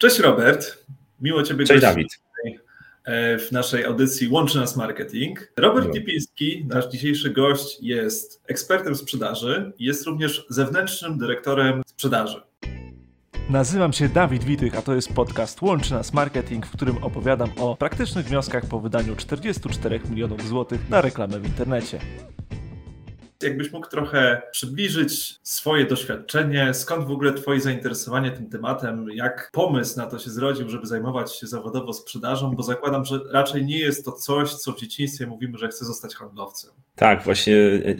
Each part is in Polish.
Cześć Robert, miło Ciebie Cześć Dawid. E, w naszej audycji Łączy Nas Marketing. Robert Lipiński, nasz dzisiejszy gość, jest ekspertem sprzedaży i jest również zewnętrznym dyrektorem sprzedaży. Nazywam się Dawid Witych, a to jest podcast Łączy Nas Marketing, w którym opowiadam o praktycznych wnioskach po wydaniu 44 milionów złotych na reklamę w internecie. Jakbyś mógł trochę przybliżyć swoje doświadczenie, skąd w ogóle Twoje zainteresowanie tym tematem, jak pomysł na to się zrodził, żeby zajmować się zawodowo sprzedażą, bo zakładam, że raczej nie jest to coś, co w dzieciństwie mówimy, że chcę zostać handlowcem. Tak, właśnie.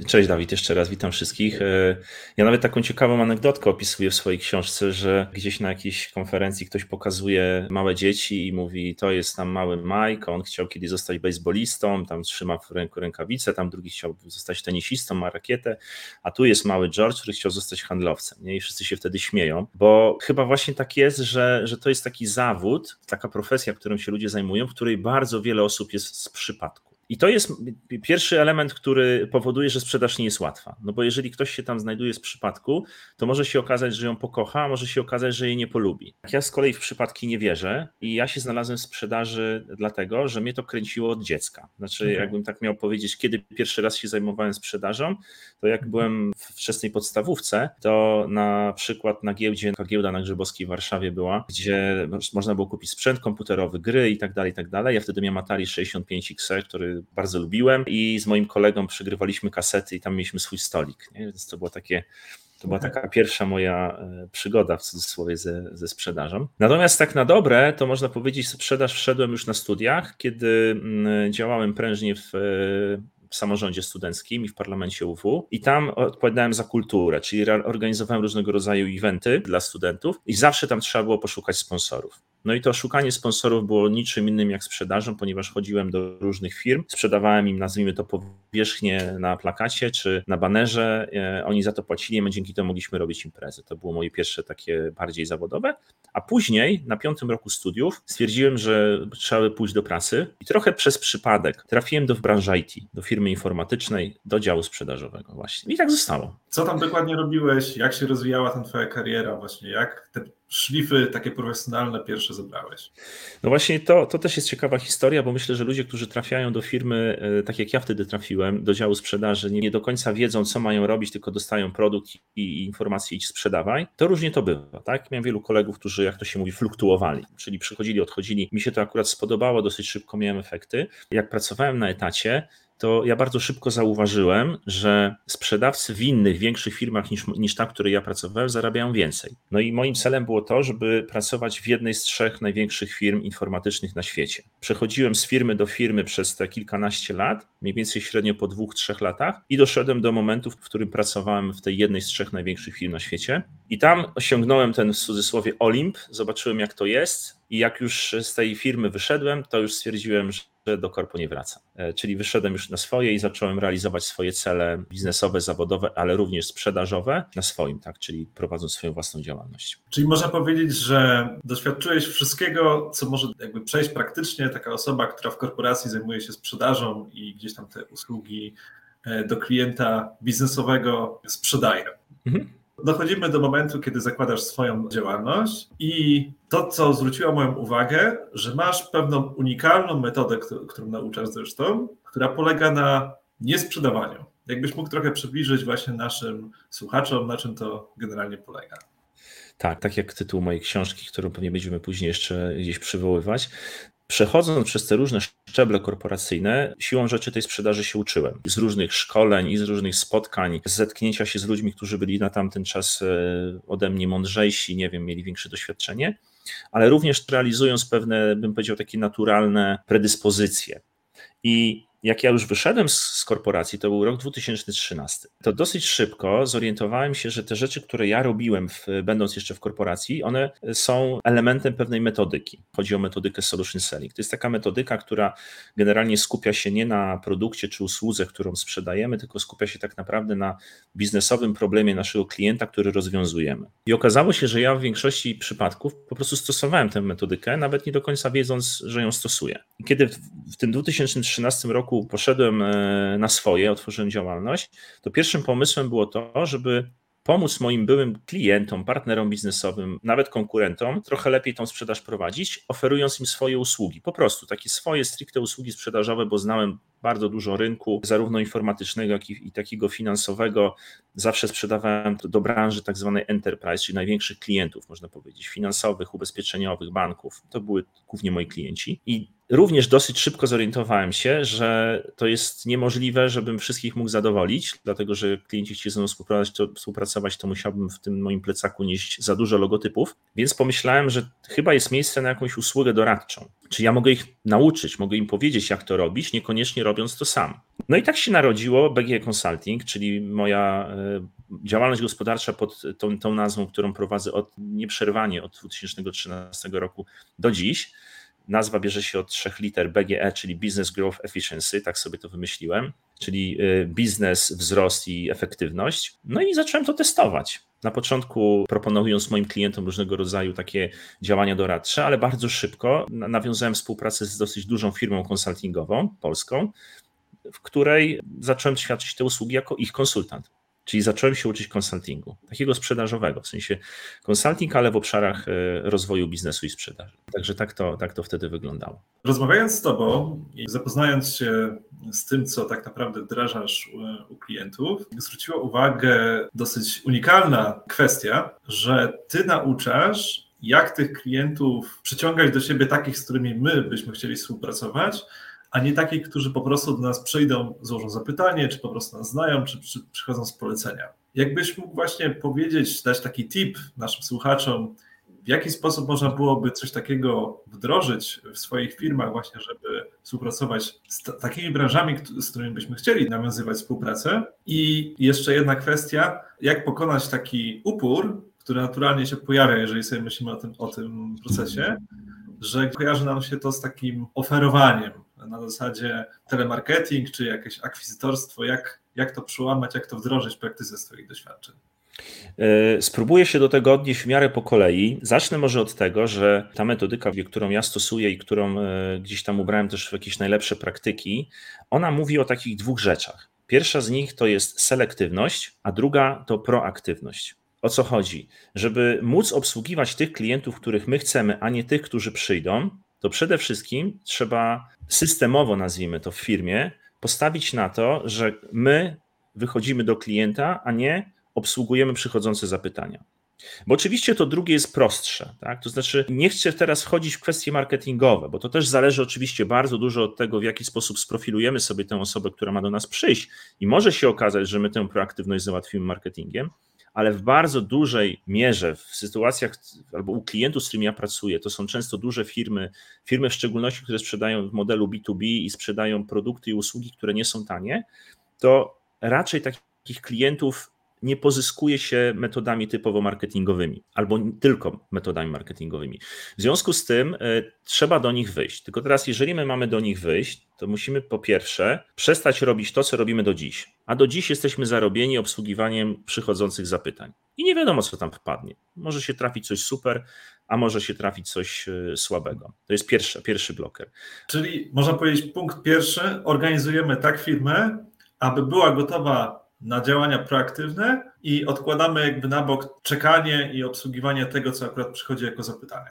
Cześć Dawid, jeszcze raz witam wszystkich. E, ja nawet taką ciekawą anegdotkę opisuję w swojej książce, że gdzieś na jakiejś konferencji ktoś pokazuje małe dzieci i mówi, to jest tam mały Mike, on chciał kiedyś zostać baseballistą, tam trzyma w ręku rękawicę, tam drugi chciał zostać tenisistą, rakietę, a tu jest mały George, który chciał zostać handlowcem. Nie? I wszyscy się wtedy śmieją, bo chyba właśnie tak jest, że, że to jest taki zawód, taka profesja, którą się ludzie zajmują, w której bardzo wiele osób jest z przypadku. I to jest pierwszy element, który powoduje, że sprzedaż nie jest łatwa. No bo jeżeli ktoś się tam znajduje z przypadku, to może się okazać, że ją pokocha, a może się okazać, że jej nie polubi. Ja z kolei w przypadki nie wierzę i ja się znalazłem w sprzedaży dlatego, że mnie to kręciło od dziecka. Znaczy, mhm. jakbym tak miał powiedzieć, kiedy pierwszy raz się zajmowałem sprzedażą, to jak mhm. byłem w wczesnej podstawówce, to na przykład na giełdzie, taka giełda na Grzybowskiej w Warszawie była, gdzie można było kupić sprzęt komputerowy, gry i tak dalej, i tak dalej. Ja wtedy miałem Atari 65XL, który bardzo lubiłem i z moim kolegą przegrywaliśmy kasety i tam mieliśmy swój stolik, nie? więc to było takie to była taka pierwsza moja e, przygoda w cudzysłowie ze, ze sprzedażą. Natomiast tak na dobre, to można powiedzieć, sprzedaż wszedłem już na studiach, kiedy mm, działałem prężnie w w samorządzie studenckim i w parlamencie UW i tam odpowiadałem za kulturę, czyli organizowałem różnego rodzaju eventy dla studentów i zawsze tam trzeba było poszukać sponsorów. No i to szukanie sponsorów było niczym innym jak sprzedażą, ponieważ chodziłem do różnych firm, sprzedawałem im, nazwijmy to, powierzchnię na plakacie czy na banerze. E, oni za to płacili, my dzięki temu mogliśmy robić imprezy. To było moje pierwsze takie bardziej zawodowe. A później, na piątym roku studiów, stwierdziłem, że trzeba pójść do pracy i trochę przez przypadek trafiłem do branży IT, do firmy informatycznej, do działu sprzedażowego właśnie. I tak zostało. Co tam dokładnie robiłeś? Jak się rozwijała ta twoja kariera właśnie? Jak te szlify takie profesjonalne pierwsze zebrałeś? No właśnie to, to też jest ciekawa historia, bo myślę, że ludzie, którzy trafiają do firmy, e, tak jak ja wtedy trafiłem, do działu sprzedaży, nie, do końca wiedzą, co mają robić, tylko dostają produkt i, i informacje idź sprzedawaj. To różnie to bywa, tak? Miałem wielu kolegów, którzy, jak to się mówi, fluktuowali, czyli przychodzili, odchodzili. Mi się to akurat spodobało, dosyć szybko miałem efekty. Jak pracowałem na etacie, to ja bardzo szybko zauważyłem, że sprzedawcy w innych, większych firmach niż, niż ta, w której ja pracowałem, zarabiają więcej. No i moim celem było to, żeby pracować w jednej z trzech największych firm informatycznych na świecie. Przechodziłem z firmy do firmy przez te kilkanaście lat, mniej więcej średnio po dwóch, trzech latach i doszedłem do momentu, w którym pracowałem w tej jednej z trzech największych firm na świecie. I tam osiągnąłem ten w cudzysłowie Olimp, zobaczyłem jak to jest i jak już z tej firmy wyszedłem, to już stwierdziłem, że do korpo nie wracam. E, czyli wyszedłem już na swoje i zacząłem realizować swoje cele biznesowe, zawodowe, ale również sprzedażowe na swoim, tak, czyli prowadząc swoją własną działalność. Czyli można powiedzieć, że doświadczyłeś wszystkiego, co może jakby przejść praktycznie taka osoba, która w korporacji zajmuje się sprzedażą i gdzieś tam te usługi e, do klienta biznesowego sprzedaje. Mhm dochodzimy do momentu, kiedy zakładasz swoją działalność i to, co zwróciło moją uwagę, że masz pewną unikalną metodę, którą nauczasz zresztą, która polega na niesprzedawaniu. Jakbyś mógł trochę przybliżyć właśnie naszym słuchaczom, na czym to generalnie polega. Tak, tak jak tytuł mojej książki, którą pewnie będziemy później jeszcze gdzieś przywoływać, Przechodząc przez te różne szczeble korporacyjne, siłą rzeczy tej sprzedaży się uczyłem. Z różnych szkoleń i z różnych spotkań, z zetknięcia się z ludźmi, którzy byli na tamten czas e, ode mnie mądrzejsi, nie wiem, mieli większe doświadczenie, ale również realizując pewne, bym powiedział, takie naturalne predyspozycje. I jak ja już wyszedłem z, z, korporacji, to był rok 2013, to dosyć szybko zorientowałem się, że te rzeczy, które ja robiłem, w, będąc jeszcze w korporacji, one są elementem pewnej metodyki. Chodzi o metodykę solution selling. To jest taka metodyka, która generalnie skupia się nie na produkcie czy usłudze, którą sprzedajemy, tylko skupia się tak naprawdę na biznesowym problemie naszego klienta, który rozwiązujemy. I okazało się, że ja w większości przypadków po prostu stosowałem tę metodykę, nawet nie do końca wiedząc, że ją stosuję. I kiedy w, w tym 2013 roku poszedłem e, na swoje, otworzyłem działalność, to pierwszym pomysłem było to, żeby pomóc moim byłym klientom, partnerom biznesowym, nawet konkurentom trochę lepiej tą sprzedaż prowadzić, oferując im swoje usługi. Po prostu takie swoje stricte usługi sprzedażowe, bo znałem bardzo dużo rynku, zarówno informatycznego, jak i, i takiego finansowego. Zawsze sprzedawałem do branży tak zwanej enterprise, czyli największych klientów, można powiedzieć, finansowych, ubezpieczeniowych, banków. To były głównie moi klienci. I również dosyć szybko zorientowałem się, że to jest niemożliwe, żebym wszystkich mógł zadowolić, dlatego że klienci chcieli ze mną współpracować to, współpracować, to musiałbym w tym moim plecaku nieść za dużo logotypów, więc pomyślałem, że chyba jest miejsce na jakąś usługę doradczą. Czy ja mogę ich nauczyć, mogę im powiedzieć, jak to robić, niekoniecznie robiąc to sam. No i tak się narodziło BG Consulting, czyli moja e, działalność gospodarcza pod tą, tą nazwą, którą prowadzę od nieprzerwanie od 2013 roku do dziś. Nazwa bierze się od trzech liter BGE, czyli Business Growth Efficiency, tak sobie to wymyśliłem, czyli e, biznes, wzrost i efektywność. No i zacząłem to testować. Na początku proponując moim klientom różnego rodzaju takie działania doradcze, ale bardzo szybko nawiązałem współpracę z dosyć dużą firmą konsultingową polską, w której zacząłem świadczyć te usługi jako ich konsultant. Czyli zacząłem się uczyć konsultingu, takiego sprzedażowego, w sensie konsulting, ale w obszarach e, rozwoju biznesu i sprzedaży. Także tak to, tak to wtedy wyglądało. Rozmawiając z Tobą i zapoznając się z tym, co tak naprawdę wdrażasz u, klientów, zwróciła uwagę dosyć unikalna kwestia, że Ty nauczasz, jak tych klientów przyciągać do siebie takich, z którymi my byśmy chcieli współpracować, a nie takich, którzy po prostu do nas przyjdą, złożą zapytanie, czy po prostu nas znają, czy przy, przychodzą z polecenia. Jakbyś mógł właśnie powiedzieć, dać taki tip naszym słuchaczom, w jaki sposób można byłoby coś takiego wdrożyć w swoich firmach, właśnie, żeby współpracować z takimi branżami, z którymi byśmy chcieli nawiązywać współpracę. I jeszcze jedna kwestia, jak pokonać taki upór, który naturalnie się pojawia, jeżeli sobie myślimy o tym, o tym procesie, że kojarzy nam się to z takim oferowaniem, na zasadzie telemarketing czy jakieś akwizytorstwo, jak, jak to przełamać, jak to wdrożyć w praktyce swoich doświadczeń? E, spróbuję się do tego odnieść w miarę po kolei. Zacznę może od tego, że ta metodyka, którą ja stosuję i którą e, gdzieś tam ubrałem też w jakieś najlepsze praktyki, ona mówi o takich dwóch rzeczach. Pierwsza z nich to jest selektywność, a druga to proaktywność. O co chodzi? Żeby móc obsługiwać tych klientów, których my chcemy, a nie tych, którzy przyjdą, to przede wszystkim trzeba systemowo, nazwijmy to w firmie, postawić na to, że my wychodzimy do klienta, a nie obsługujemy przychodzące zapytania. Bo oczywiście to drugie jest prostsze, tak? To znaczy, nie chcę teraz wchodzić w kwestie marketingowe, bo to też zależy oczywiście bardzo dużo od tego, w jaki sposób sprofilujemy sobie tę osobę, która ma do nas przyjść. I może się okazać, że my tę proaktywność załatwimy marketingiem, ale w bardzo dużej mierze w sytuacjach albo u klientów, z którymi ja pracuję, to są często duże firmy, firmy w szczególności, które sprzedają w modelu B2B i sprzedają produkty i usługi, które nie są tanie, to raczej takich klientów nie pozyskuje się metodami typowo marketingowymi albo tylko metodami marketingowymi. W związku z tym y, trzeba do nich wyjść. Tylko teraz, jeżeli my mamy do nich wyjść, to musimy po pierwsze przestać robić to, co robimy do dziś. A do dziś jesteśmy zarobieni obsługiwaniem przychodzących zapytań. I nie wiadomo, co tam wpadnie. Może się trafić coś super, a może się trafić coś y, słabego. To jest pierwszy, pierwszy bloker. Czyli można powiedzieć, punkt pierwszy, organizujemy tak firmę, aby była gotowa na działania proaktywne i odkładamy jakby na bok czekanie i obsługiwanie tego, co akurat przychodzi jako zapytanie.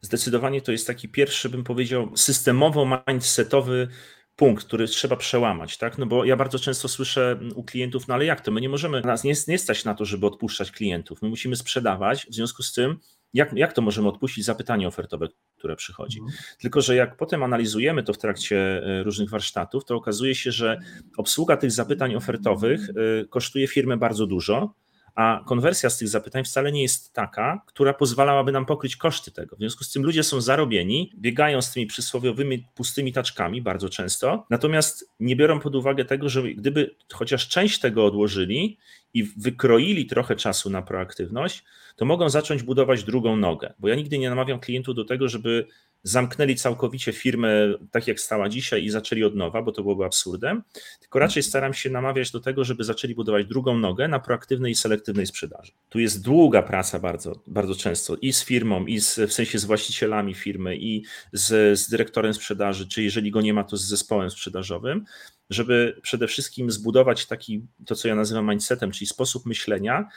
Zdecydowanie to jest taki pierwszy, bym powiedział, systemowo-mindsetowy punkt, który trzeba przełamać, tak? No bo ja bardzo często słyszę u klientów, no ale jak to? My nie możemy, nas nie, nie stać na to, żeby odpuszczać klientów. My musimy sprzedawać, w związku z tym jak, jak to możemy odpuścić zapytanie ofertowe, które przychodzi. Mhm. Tylko, że jak potem analizujemy to w trakcie e, różnych warsztatów, to okazuje się, że obsługa tych zapytań ofertowych e, kosztuje firmę bardzo dużo, a konwersja z tych zapytań wcale nie jest taka, która pozwalałaby nam pokryć koszty tego. W związku z tym ludzie są zarobieni, biegają z tymi przysłowiowymi pustymi taczkami bardzo często, natomiast nie biorą pod uwagę tego, że gdyby chociaż część tego odłożyli i wykroili trochę czasu na proaktywność, to mogą zacząć budować drugą nogę. Bo ja nigdy nie namawiam klientów do tego, żeby zamknęli całkowicie firmę tak jak stała dzisiaj i zaczęli od nowa, bo to byłoby absurdem, tylko raczej staram się namawiać do tego, żeby zaczęli budować drugą nogę na proaktywnej i selektywnej sprzedaży. Tu jest długa praca bardzo, bardzo często i z firmą, i z, w sensie z właścicielami firmy, i z, z dyrektorem sprzedaży, czy jeżeli go nie ma, to z zespołem sprzedażowym, żeby przede wszystkim zbudować taki, to co ja nazywam mindsetem, czyli sposób myślenia,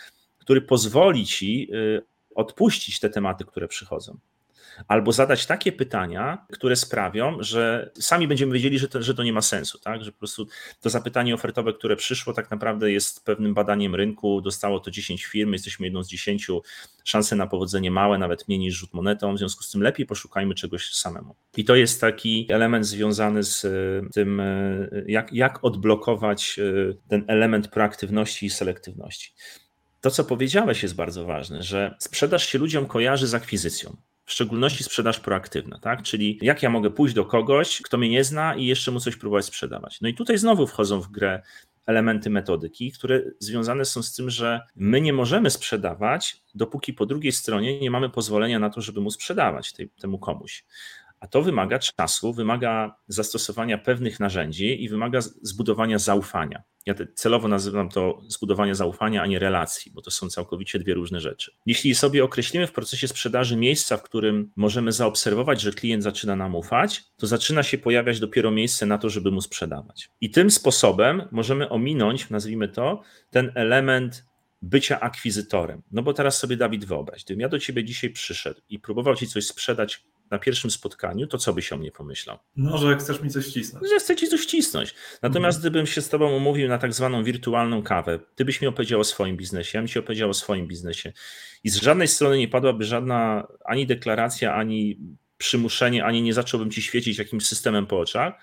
który pozwoli ci y, odpuścić te tematy, które przychodzą albo zadać takie pytania, które sprawią, że sami będziemy wiedzieli, że to, że to nie ma sensu, tak? że po prostu to zapytanie ofertowe, które przyszło, tak naprawdę jest pewnym badaniem rynku, dostało to 10 firm, jesteśmy jedną z 10, szanse na powodzenie małe, nawet mniej niż rzut monetą, w związku z tym lepiej poszukajmy czegoś samemu. I to jest taki element związany z e, tym, e, jak, jak odblokować ten element proaktywności i selektywności. To, co powiedziałeś, jest bardzo ważne, że sprzedaż się ludziom kojarzy z akwizycją w szczególności sprzedaż proaktywna, tak? Czyli jak ja mogę pójść do kogoś, kto mnie nie zna i jeszcze mu coś próbować sprzedawać. No i tutaj znowu wchodzą w grę elementy metodyki, które związane są z tym, że my nie możemy sprzedawać, dopóki po drugiej stronie nie mamy pozwolenia na to, żeby mu sprzedawać tej, temu komuś. A to wymaga czasu, wymaga zastosowania pewnych narzędzi i wymaga zbudowania zaufania. Ja celowo nazywam to zbudowanie zaufania, a nie relacji, bo to są całkowicie dwie różne rzeczy. Jeśli sobie określimy w procesie sprzedaży miejsca, w którym możemy zaobserwować, że klient zaczyna nam ufać, to zaczyna się pojawiać dopiero miejsce na to, żeby mu sprzedawać. I tym sposobem możemy ominąć, nazwijmy to, ten element bycia akwizytorem. No bo teraz sobie Dawid wyobraź, gdybym ja do ciebie dzisiaj przyszedł i próbował ci coś sprzedać na pierwszym spotkaniu, to co byś o mnie pomyślał? No, że chcesz mi coś cisnąć. Że chcę ci coś cisnąć. Natomiast mhm. gdybym się z tobą umówił na tak zwaną wirtualną kawę, ty byś mi opowiedział o swoim biznesie, ja bym ci opowiedział o swoim biznesie i z żadnej strony nie padłaby żadna ani deklaracja, ani przymuszenie, ani nie zacząłbym ci świecić jakimś systemem po oczach,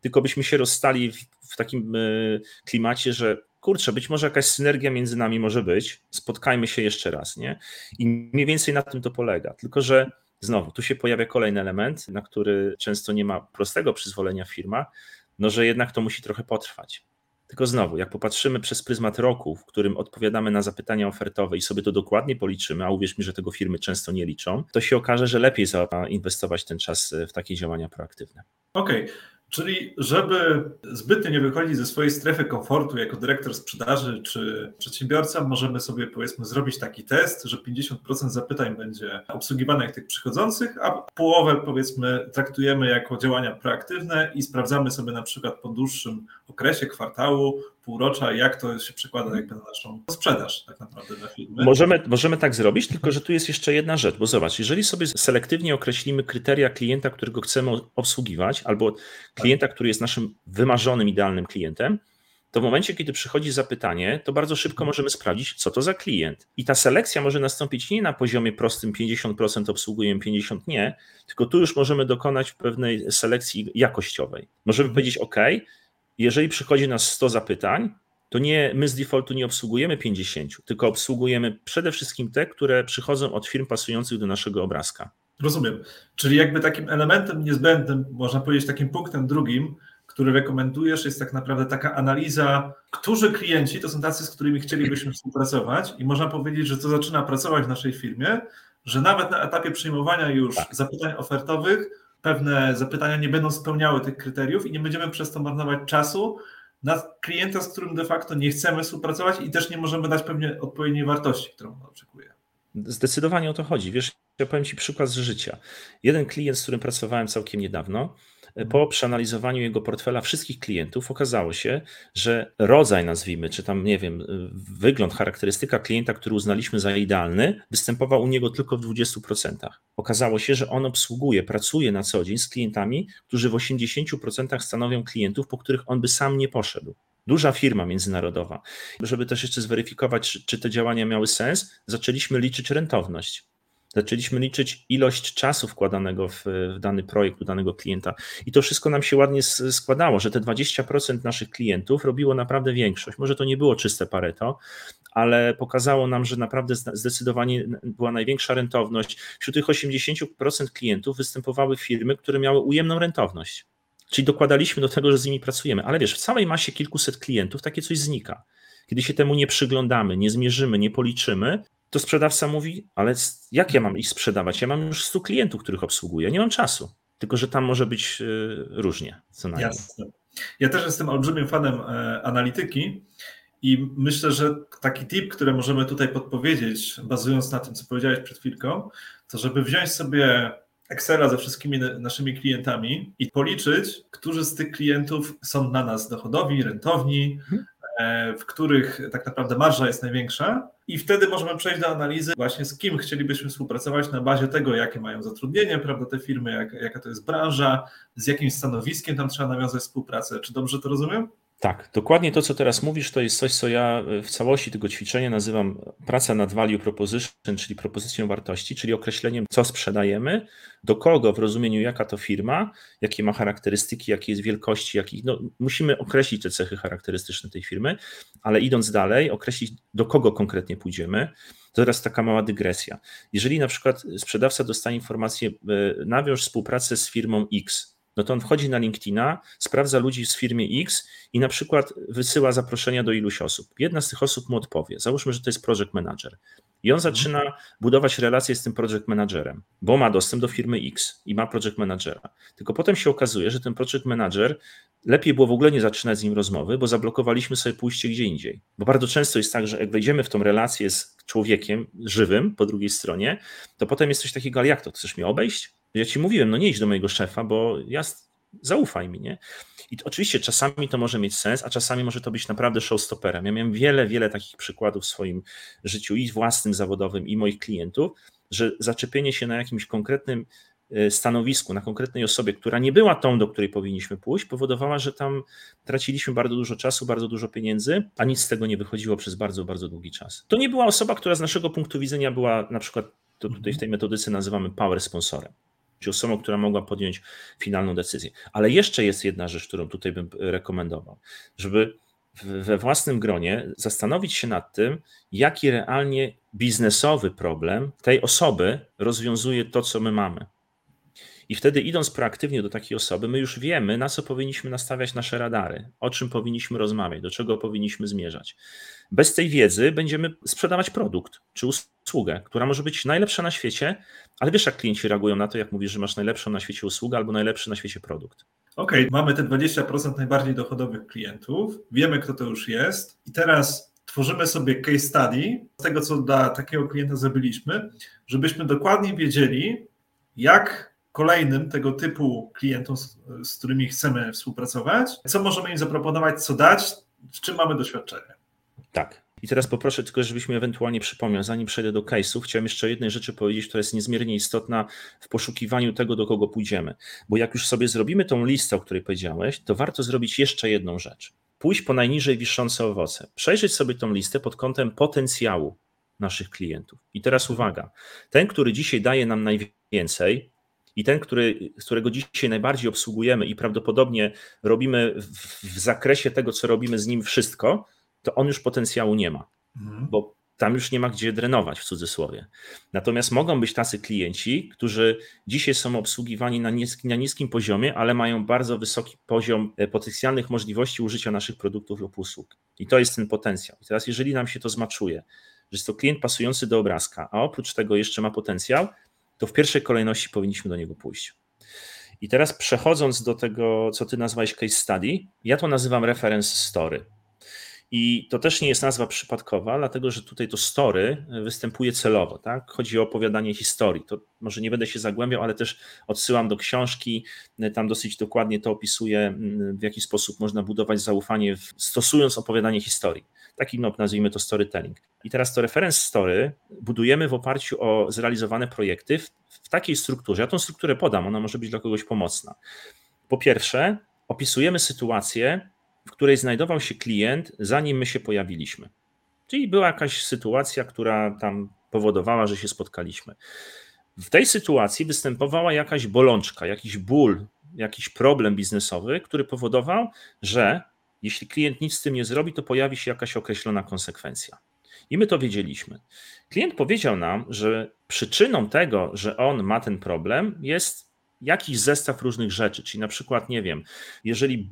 tylko byśmy się rozstali w, w takim y, klimacie, że kurczę, być może jakaś synergia między nami może być, spotkajmy się jeszcze raz, nie? I mniej więcej na tym to polega. Tylko, że Znowu, tu się pojawia kolejny element, na który często nie ma prostego przyzwolenia w firmach, no że jednak to musi trochę potrwać. Tylko znowu, jak popatrzymy przez pryzmat roku, w którym odpowiadamy na zapytania ofertowe i sobie to dokładnie policzymy, a uwierz mi, że tego firmy często nie liczą, to się okaże, że lepiej zainwestować ten czas w takie działania proaktywne. Okej, okay. Czyli, żeby zbytnio nie wychodzić ze swojej strefy komfortu jako dyrektor sprzedaży czy przedsiębiorca, możemy sobie powiedzmy zrobić taki test, że 50% zapytań będzie obsługiwanych tych przychodzących, a połowę powiedzmy traktujemy jako działania proaktywne i sprawdzamy sobie na przykład po dłuższym okresie kwartału, półrocza, jak to się przekłada jakby na naszą sprzedaż tak naprawdę dla firmy. Możemy, możemy tak zrobić, tylko że tu jest jeszcze jedna rzecz, bo zobacz, jeżeli sobie selektywnie określimy kryteria klienta, którego chcemy obsługiwać, albo klienta, który jest naszym wymarzonym, idealnym klientem, to w momencie, kiedy przychodzi zapytanie, to bardzo szybko możemy sprawdzić, co to za klient. I ta selekcja może nastąpić nie na poziomie prostym 50% obsługujemy, 50% nie, tylko tu już możemy dokonać pewnej selekcji jakościowej. Możemy powiedzieć, OK, jeżeli przychodzi nas 100 zapytań, to nie my z defaultu nie obsługujemy 50, tylko obsługujemy przede wszystkim te, które przychodzą od firm pasujących do naszego obrazka. Rozumiem. Czyli jakby takim elementem niezbędnym, można powiedzieć takim punktem drugim, który rekomendujesz, jest tak naprawdę taka analiza, którzy klienci to są tacy, z którymi chcielibyśmy współpracować i można powiedzieć, że to zaczyna pracować w naszej firmie, że nawet na etapie przyjmowania już tak. zapytań ofertowych pewne zapytania nie będą spełniały tych kryteriów i nie będziemy przez to marnować czasu na klienta, z którym de facto nie chcemy współpracować i też nie możemy dać pewnie odpowiedniej wartości, którą on oczekuje. Zdecydowanie o to chodzi. Wiesz, ja powiem Ci przykład z życia. Jeden klient, z którym pracowałem całkiem niedawno, po przeanalizowaniu jego portfela wszystkich klientów okazało się, że rodzaj, nazwijmy, czy tam, nie wiem, wygląd, charakterystyka klienta, który uznaliśmy za idealny, występował u niego tylko w 20%. Okazało się, że on obsługuje, pracuje na co dzień z klientami, którzy w 80% stanowią klientów, po których on by sam nie poszedł duża firma międzynarodowa. Żeby też jeszcze zweryfikować, czy, te działania miały sens, zaczęliśmy liczyć rentowność zaczęliśmy liczyć ilość czasu wkładanego w, w, dany projekt u danego klienta i to wszystko nam się ładnie składało, że te 20% naszych klientów robiło naprawdę większość. Może to nie było czyste pareto, ale pokazało nam, że naprawdę zdecydowanie była największa rentowność. Wśród tych 80% klientów występowały firmy, które miały ujemną rentowność. Czyli dokładaliśmy do tego, że z nimi pracujemy. Ale wiesz, w całej masie kilkuset klientów takie coś znika. Kiedy się temu nie przyglądamy, nie zmierzymy, nie policzymy, to sprzedawca mówi, ale jak ja mam ich sprzedawać? Ja mam już 100 klientów, których obsługuję, nie mam czasu. Tylko, że tam może być y, różnie, co najmniej. Jasne. Ja też jestem olbrzymim fanem e, analityki i myślę, że taki tip, który możemy tutaj podpowiedzieć, bazując na tym, co powiedziałeś przed chwilką, to żeby wziąć sobie Excela ze wszystkimi naszymi klientami i policzyć, którzy z tych klientów są dla nas dochodowi, rentowni, mhm. E, w których tak naprawdę marża jest największa I wtedy możemy przejść do analizy właśnie z kim chcielibyśmy współpracować na bazie tego, jakie mają zatrudnienie, prawda, te firmy, jak, jaka to jest branża, z jakim stanowiskiem tam trzeba nawiązać współpracę. Czy dobrze to rozumiem? Tak, dokładnie to, co teraz mówisz, to jest coś, co ja w całości tego ćwiczenia nazywam praca nad value proposition, czyli propozycją wartości, czyli określeniem, co sprzedajemy, do kogo w rozumieniu, jaka to firma, jakie ma charakterystyki, jakie jest wielkości, jakich, no, musimy określić te cechy charakterystyczne tej firmy, ale idąc dalej, określić, do kogo konkretnie pójdziemy. To teraz taka mała dygresja. Jeżeli na przykład sprzedawca dostanie informację, e, nawiąż współpracę z firmą X, no to on wchodzi na LinkedIna, sprawdza ludzi z firmy X i na przykład wysyła zaproszenia do iluś osób. Jedna z tych osób mu odpowie. Załóżmy, że to jest project manager. I on zaczyna budować relacje z tym project managerem, bo ma dostęp do firmy X i ma project managera. Tylko potem się okazuje, że ten project manager lepiej było w ogóle nie zaczynać z nim rozmowy, bo zablokowaliśmy sobie pójście gdzie indziej. Bo bardzo często jest tak, że jak wejdziemy w tą relację z człowiekiem żywym po drugiej stronie, to potem jest coś takiego, ale jak to, chcesz mnie obejść? Ja ci mówiłem, no nie idź do mojego szefa, bo ja zaufaj mi, nie? I oczywiście czasami to może mieć sens, a czasami może to być naprawdę showstopperem. Ja miałem wiele, wiele takich przykładów w swoim życiu i własnym, zawodowym, i moich klientów, że zaczepienie się na jakimś konkretnym e, stanowisku, na konkretnej osobie, która nie była tą, do której powinniśmy pójść, powodowała, że tam traciliśmy bardzo dużo czasu, bardzo dużo pieniędzy, a nic z tego nie wychodziło przez bardzo, bardzo długi czas. To nie była osoba, która z naszego punktu widzenia była na przykład, to tutaj w tej metodyce nazywamy power sponsorem czy osobą, która mogła podjąć finalną decyzję. Ale jeszcze jest jedna rzecz, którą tutaj bym rekomendował, żeby we własnym gronie zastanowić się nad tym, jaki realnie biznesowy problem tej osoby rozwiązuje to, co my mamy. I wtedy, idąc proaktywnie do takiej osoby, my już wiemy, na co powinniśmy nastawiać nasze radary, o czym powinniśmy rozmawiać, do czego powinniśmy zmierzać. Bez tej wiedzy będziemy sprzedawać produkt czy usługę, która może być najlepsza na świecie, ale wiesz, jak klienci reagują na to, jak mówisz, że masz najlepszą na świecie usługę albo najlepszy na świecie produkt. Okej, okay, mamy te 20% najbardziej dochodowych klientów, wiemy, kto to już jest, i teraz tworzymy sobie case study z tego, co dla takiego klienta zrobiliśmy, żebyśmy dokładnie wiedzieli, jak kolejnym tego typu klientom, z, którymi chcemy współpracować, co możemy im zaproponować, co dać, w czym mamy doświadczenie. Tak. I teraz poproszę tylko, żebyś mi ewentualnie przypomniał, zanim przejdę do case'ów, chciałem jeszcze jednej rzeczy powiedzieć, która jest niezmiernie istotna w poszukiwaniu tego, do kogo pójdziemy. Bo jak już sobie zrobimy tą listę, o której powiedziałeś, to warto zrobić jeszcze jedną rzecz. Pójść po najniżej wiszące owoce. Przejrzeć sobie tą listę pod kątem potencjału naszych klientów. I teraz uwaga, ten, który dzisiaj daje nam najwięcej, i ten, który, którego dzisiaj najbardziej obsługujemy i prawdopodobnie robimy w, w zakresie tego, co robimy z nim wszystko, to on już potencjału nie ma, mhm. bo tam już nie ma gdzie drenować w cudzysłowie. Natomiast mogą być tacy klienci, którzy dzisiaj są obsługiwani na, niski, na niskim poziomie, ale mają bardzo wysoki poziom e, potencjalnych możliwości użycia naszych produktów lub usług. I to jest ten potencjał. I teraz, jeżeli nam się to zmaczuje, że jest to klient pasujący do obrazka, a oprócz tego jeszcze ma potencjał, to w pierwszej kolejności powinniśmy do niego pójść. I teraz przechodząc do tego, co ty nazwałeś case study, ja to nazywam reference story. I to też nie jest nazwa przypadkowa, dlatego że tutaj to story występuje celowo. Tak? Chodzi o opowiadanie historii. To może nie będę się zagłębiał, ale też odsyłam do książki. Tam dosyć dokładnie to opisuje, w jaki sposób można budować zaufanie, stosując opowiadanie historii. Taki, no, nazwijmy to storytelling. I teraz to reference story budujemy w oparciu o zrealizowane projekty w, w takiej strukturze. Ja tą strukturę podam, ona może być dla kogoś pomocna. Po pierwsze, opisujemy sytuację, w której znajdował się klient, zanim my się pojawiliśmy. Czyli była jakaś sytuacja, która tam powodowała, że się spotkaliśmy. W tej sytuacji występowała jakaś bolączka, jakiś ból, jakiś problem biznesowy, który powodował, że jeśli klient nic z tym nie zrobi, to pojawi się jakaś określona konsekwencja. I my to wiedzieliśmy. Klient powiedział nam, że przyczyną tego, że on ma ten problem, jest jakiś zestaw różnych rzeczy. Czyli na przykład, nie wiem, jeżeli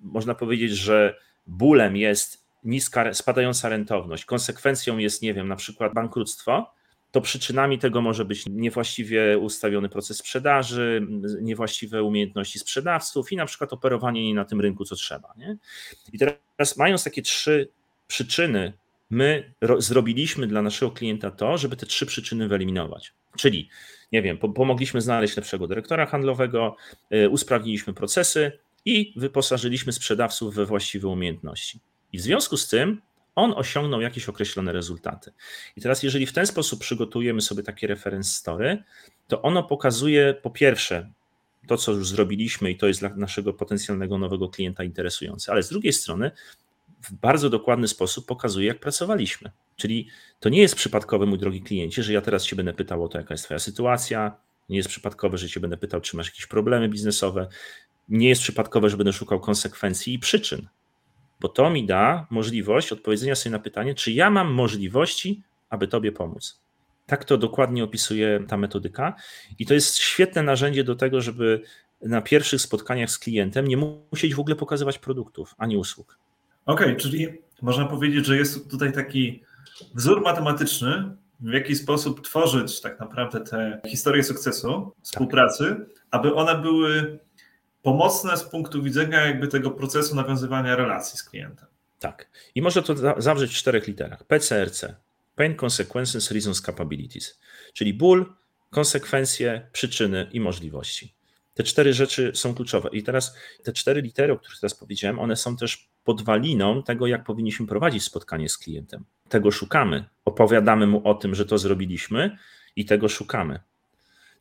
można powiedzieć, że bólem jest niska, spadająca rentowność, konsekwencją jest, nie wiem, na przykład bankructwo, to przyczynami tego może być niewłaściwie ustawiony proces sprzedaży, niewłaściwe umiejętności sprzedawców i na przykład operowanie nie na tym rynku, co trzeba. Nie? I teraz, mając takie trzy przyczyny, my zrobiliśmy dla naszego klienta to, żeby te trzy przyczyny wyeliminować. Czyli, nie wiem, pomogliśmy znaleźć lepszego dyrektora handlowego, y, usprawniliśmy procesy, i wyposażyliśmy sprzedawców we właściwe umiejętności. I w związku z tym on osiągnął jakieś określone rezultaty. I teraz, jeżeli w ten sposób przygotujemy sobie takie reference story, to ono pokazuje po pierwsze to, co już zrobiliśmy i to jest dla naszego potencjalnego nowego klienta interesujące, ale z drugiej strony w bardzo dokładny sposób pokazuje, jak pracowaliśmy. Czyli to nie jest przypadkowe, mój drogi kliencie, że ja teraz Cię będę pytał o to, jaka jest Twoja sytuacja. Nie jest przypadkowe, że Cię będę pytał, czy masz jakieś problemy biznesowe. Nie jest przypadkowe, że będę szukał konsekwencji i przyczyn, bo to mi da możliwość odpowiedzenia sobie na pytanie, czy ja mam możliwości, aby Tobie pomóc. Tak to dokładnie opisuje ta metodyka i to jest świetne narzędzie do tego, żeby na pierwszych spotkaniach z klientem nie musieć w ogóle pokazywać produktów ani usług. Okej, okay, czyli można powiedzieć, że jest tutaj taki wzór matematyczny, w jaki sposób tworzyć tak naprawdę te historie sukcesu, współpracy, tak. aby one były pomocne z punktu widzenia jakby tego procesu nawiązywania relacji z klientem. Tak. I można to zawrzeć w czterech literach. PCRC. Pain, Consequences, Reasons, Capabilities. Czyli ból, konsekwencje, przyczyny i możliwości. Te cztery rzeczy są kluczowe. I teraz te cztery litery, o których teraz powiedziałem, one są też podwaliną tego, jak powinniśmy prowadzić spotkanie z klientem. Tego szukamy. Opowiadamy mu o tym, że to zrobiliśmy i tego szukamy.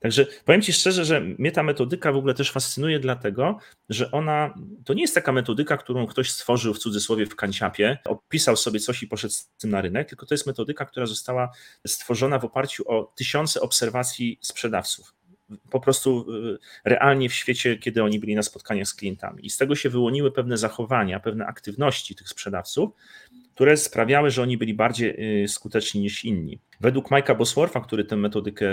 Także powiem Ci szczerze, że mnie ta metodyka w ogóle też fascynuje, dlatego, że ona to nie jest taka metodyka, którą ktoś stworzył w cudzysłowie w kanciapie, opisał sobie coś i poszedł z tym na rynek, tylko to jest metodyka, która została stworzona w oparciu o tysiące obserwacji sprzedawców po prostu y, realnie w świecie, kiedy oni byli na spotkaniach z klientami. I z tego się wyłoniły pewne zachowania, pewne aktywności tych sprzedawców, które sprawiały, że oni byli bardziej y, skuteczni niż inni. Według Mike'a Boswortha, który tę metodykę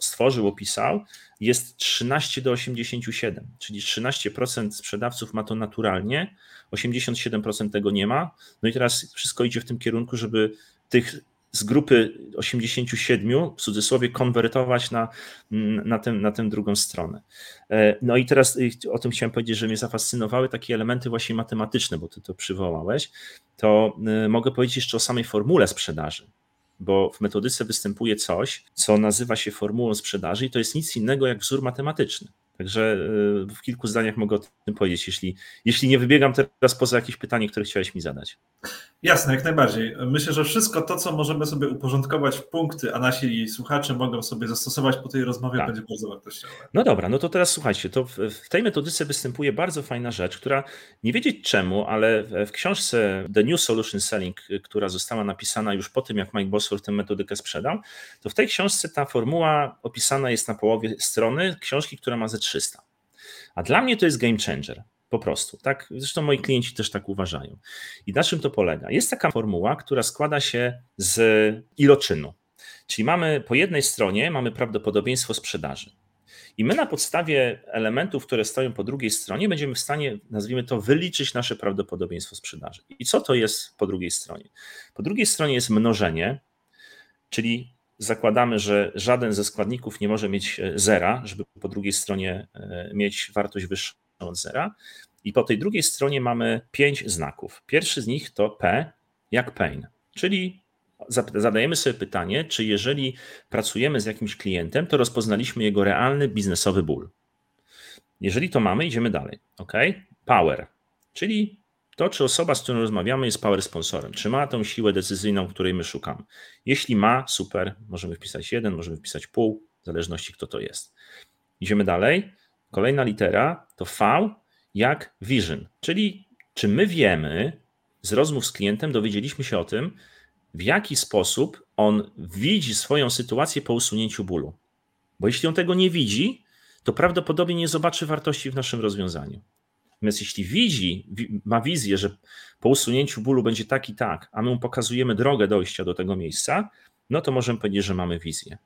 stworzył, opisał, jest 13 do 87, czyli 13% sprzedawców ma to naturalnie, 87% tego nie ma. No i teraz wszystko idzie w tym kierunku, żeby tych z grupy 87 w cudzysłowie konwertować na, na, tym, na tę drugą stronę. E, no i teraz y, o tym chciałem powiedzieć, że mnie zafascynowały takie elementy właśnie matematyczne, bo ty to przywołałeś. To y, mogę powiedzieć jeszcze o samej formule sprzedaży bo w metodyce występuje coś, co nazywa się formułą sprzedaży i to jest nic innego jak wzór matematyczny. Także y, w kilku zdaniach mogę o tym powiedzieć, jeśli, jeśli nie wybiegam teraz poza jakieś pytanie, które chciałeś mi zadać. Jasne, jak najbardziej. Myślę, że wszystko to, co możemy sobie uporządkować w punkty, a nasi słuchacze mogą sobie zastosować po tej rozmowie, tak. będzie bardzo wartościowe. No dobra, no to teraz słuchajcie, to w, w, tej metodyce występuje bardzo fajna rzecz, która nie wiedzieć czemu, ale w książce The New Solution Selling, która została napisana już po tym, jak Mike Bosworth tę metodykę sprzedał, to w tej książce ta formuła opisana jest na połowie strony książki, która ma ze 300. A dla mnie to jest game changer. Po prostu, tak? Zresztą moi klienci też tak uważają. I na czym to polega? Jest taka formuła, która składa się z iloczynu. Czyli mamy po jednej stronie mamy prawdopodobieństwo sprzedaży. I my na podstawie elementów, które stoją po drugiej stronie, będziemy w stanie, nazwijmy to, wyliczyć nasze prawdopodobieństwo sprzedaży. I co to jest po drugiej stronie? Po drugiej stronie jest mnożenie, czyli zakładamy, że żaden ze składników nie może mieć zera, żeby po drugiej stronie e, mieć wartość wyższą od zera. I po tej drugiej stronie mamy pięć znaków. Pierwszy z nich to P jak pain, czyli zadajemy sobie pytanie, czy jeżeli pracujemy z jakimś klientem, to rozpoznaliśmy jego realny biznesowy ból. Jeżeli to mamy, idziemy dalej. Ok? Power, czyli to, czy osoba, z którą rozmawiamy, jest power sponsorem, czy ma tą siłę decyzyjną, której my szukamy. Jeśli ma, super, możemy wpisać jeden, możemy wpisać pół, w zależności kto to jest. Idziemy dalej. Kolejna litera to V jak vision, czyli czy my wiemy z rozmów z klientem, dowiedzieliśmy się o tym, w jaki sposób on widzi swoją sytuację po usunięciu bólu. Bo jeśli on tego nie widzi, to prawdopodobnie nie zobaczy wartości w naszym rozwiązaniu. Natomiast jeśli widzi, ma wizję, że po usunięciu bólu będzie tak i tak, a my mu pokazujemy drogę dojścia do tego miejsca, no to możemy powiedzieć, że mamy wizję.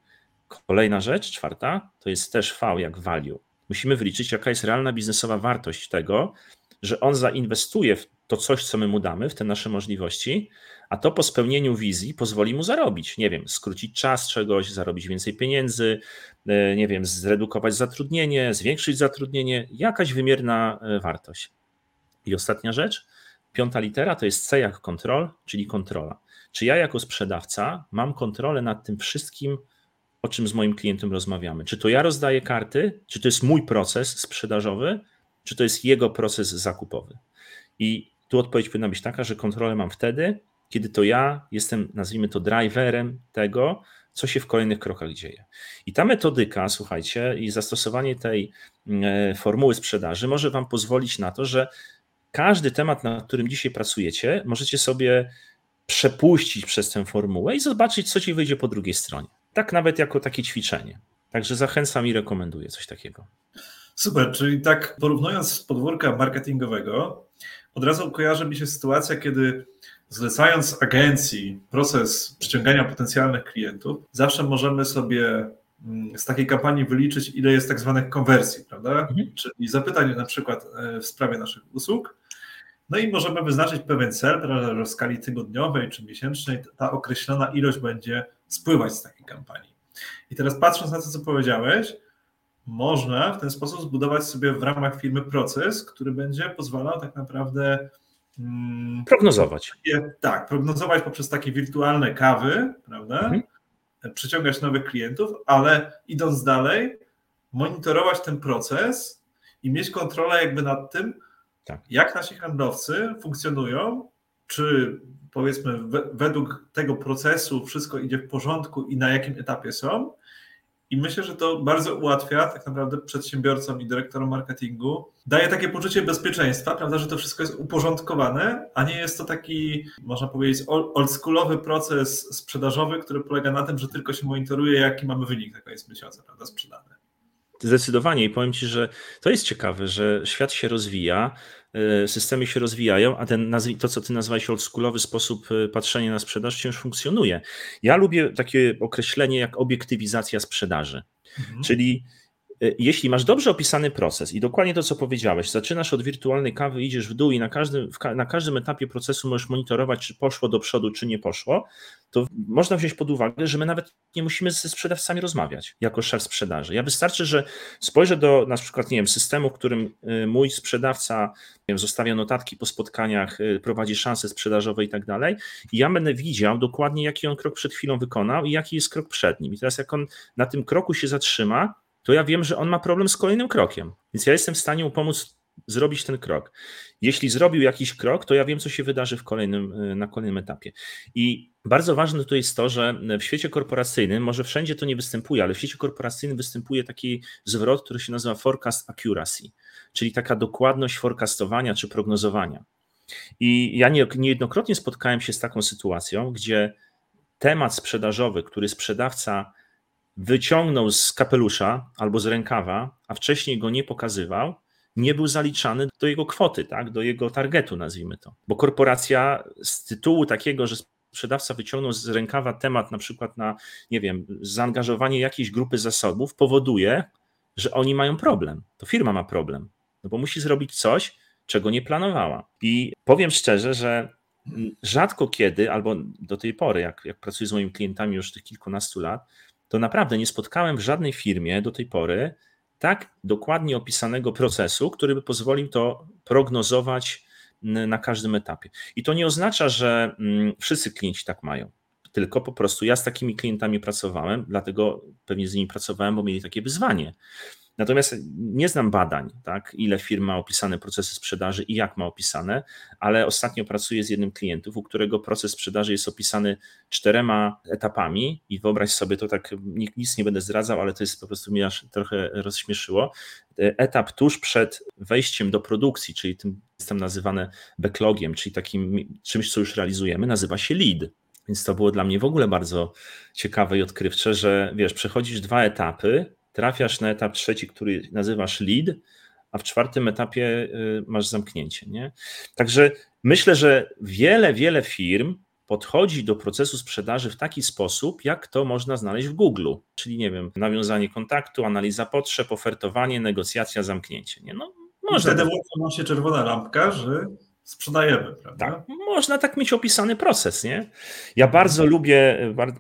Kolejna rzecz, czwarta, to jest też V jak value. Musimy wyliczyć, jaka jest realna biznesowa wartość tego, że on zainwestuje w to coś, co my mu damy, w te nasze możliwości, a to po spełnieniu wizji pozwoli mu zarobić. Nie wiem, skrócić czas czegoś, zarobić więcej pieniędzy, e, nie wiem, zredukować zatrudnienie, zwiększyć zatrudnienie, jakaś wymierna e, wartość. I ostatnia rzecz, piąta litera to jest C jak kontrol, czyli kontrola. Czy ja jako sprzedawca mam kontrolę nad tym wszystkim, o czym z moim klientem rozmawiamy. Czy to ja rozdaję karty, czy to jest mój proces sprzedażowy, czy to jest jego proces zakupowy. I tu odpowiedź powinna być taka, że kontrolę mam wtedy, kiedy to ja jestem, nazwijmy to, driverem tego, co się w kolejnych krokach dzieje. I ta metodyka, słuchajcie, i zastosowanie tej e, formuły sprzedaży może Wam pozwolić na to, że każdy temat, nad którym dzisiaj pracujecie, możecie sobie przepuścić przez tę formułę i zobaczyć, co ci wyjdzie po drugiej stronie. Tak nawet jako takie ćwiczenie. Także zachęcam i rekomenduję coś takiego. Super, czyli tak porównując z podwórka marketingowego, od razu kojarzy mi się sytuacja, kiedy zlecając agencji proces przyciągania potencjalnych klientów, zawsze możemy sobie mm, z takiej kampanii wyliczyć, ile jest tak zwanych konwersji, prawda? Mhm. Czyli zapytań na przykład e, w sprawie naszych usług. No i możemy wyznaczyć pewien cel, prawda, że w skali tygodniowej czy miesięcznej ta określona ilość będzie spływać z takiej kampanii. I teraz patrząc na to, co powiedziałeś, można w ten sposób zbudować sobie w ramach firmy proces, który będzie pozwalał tak naprawdę mm, prognozować. Tak, prognozować poprzez takie wirtualne kawy, prawda? Mhm. Przyciągać nowych klientów, ale idąc dalej, monitorować ten proces i mieć kontrolę jakby nad tym, tak. jak nasi handlowcy funkcjonują, czy powiedzmy według tego procesu wszystko idzie w porządku i na jakim etapie są, i myślę, że to bardzo ułatwia tak naprawdę przedsiębiorcom i dyrektorom marketingu. Daje takie poczucie bezpieczeństwa, prawda, że to wszystko jest uporządkowane, a nie jest to taki, można powiedzieć, oldschoolowy proces sprzedażowy, który polega na tym, że tylko się monitoruje, jaki mamy wynik na koniec miesiąca, prawda, sprzedany. Zdecydowanie i powiem Ci, że to jest ciekawe, że świat się rozwija, systemy się rozwijają, a ten, to, co Ty nazwałeś oldschoolowy sposób e, patrzenia na sprzedaż, wciąż funkcjonuje. Ja lubię takie określenie jak obiektywizacja sprzedaży, mhm. czyli jeśli masz dobrze opisany proces i dokładnie to, co powiedziałeś, zaczynasz od wirtualnej kawy, idziesz w dół i na każdym, na każdym etapie procesu możesz monitorować, czy poszło do przodu, czy nie poszło, to można wziąć pod uwagę, że my nawet nie musimy ze sprzedawcami rozmawiać jako szef sprzedaży. Ja wystarczy, że spojrzę do na przykład, nie wiem, systemu, w którym y, mój sprzedawca wiem, zostawia notatki po spotkaniach, y, prowadzi szanse sprzedażowe i tak dalej, i ja będę widział dokładnie, jaki on krok przed chwilą wykonał i jaki jest krok przed nim. I teraz, jak on na tym kroku się zatrzyma, to ja wiem, że on ma problem z kolejnym krokiem. Więc ja jestem w stanie mu pomóc zrobić ten krok. Jeśli zrobił jakiś krok, to ja wiem, co się wydarzy w kolejnym, y, na kolejnym etapie. I bardzo ważne to jest to, że w świecie korporacyjnym, może wszędzie to nie występuje, ale w świecie korporacyjnym występuje taki zwrot, który się nazywa forecast accuracy, czyli taka dokładność forecastowania czy prognozowania. I ja niejednokrotnie spotkałem się z taką sytuacją, gdzie temat sprzedażowy, który sprzedawca wyciągnął z kapelusza albo z rękawa, a wcześniej go nie pokazywał, nie był zaliczany do jego kwoty, tak, do jego targetu, nazwijmy to. Bo korporacja z tytułu takiego, że sprzedawca wyciągnął z rękawa temat na przykład na, nie wiem, zaangażowanie jakiejś grupy zasobów, powoduje, że oni mają problem. To firma ma problem, no bo musi zrobić coś, czego nie planowała. I powiem szczerze, że rzadko kiedy, albo do tej pory, jak, jak pracuję z moimi klientami już tych kilkunastu lat, to naprawdę nie spotkałem w żadnej firmie do tej pory tak dokładnie opisanego procesu, który by pozwolił to prognozować na każdym etapie. I to nie oznacza, że mm, wszyscy klienci tak mają, tylko po prostu ja z takimi klientami pracowałem, dlatego pewnie z nimi pracowałem, bo mieli takie wyzwanie. Natomiast nie znam badań, tak, ile firma ma opisane procesy sprzedaży i jak ma opisane, ale ostatnio pracuję z jednym klientów, u którego proces sprzedaży jest opisany czterema etapami i wyobraź sobie to tak, nic nie będę zdradzał, ale to jest po prostu mnie aż trochę rozśmieszyło. Etap tuż przed wejściem do produkcji, czyli tym jestem nazywane backlogiem, czyli takim czymś, co już realizujemy, nazywa się lead. Więc to było dla mnie w ogóle bardzo ciekawe i odkrywcze, że wiesz, przechodzisz dwa etapy, trafiasz na etap trzeci, który nazywasz lead, a w czwartym etapie y, masz zamknięcie. Nie? Także myślę, że wiele, wiele firm podchodzi do procesu sprzedaży w taki sposób, jak to można znaleźć w Google, czyli nie wiem, nawiązanie kontaktu, analiza potrzeb, ofertowanie, negocjacja, zamknięcie. Nie? No, można. Wtedy włącza się czerwona lampka, że sprzedajemy, prawda? Tak, można tak mieć opisany proces, nie? Ja bardzo lubię,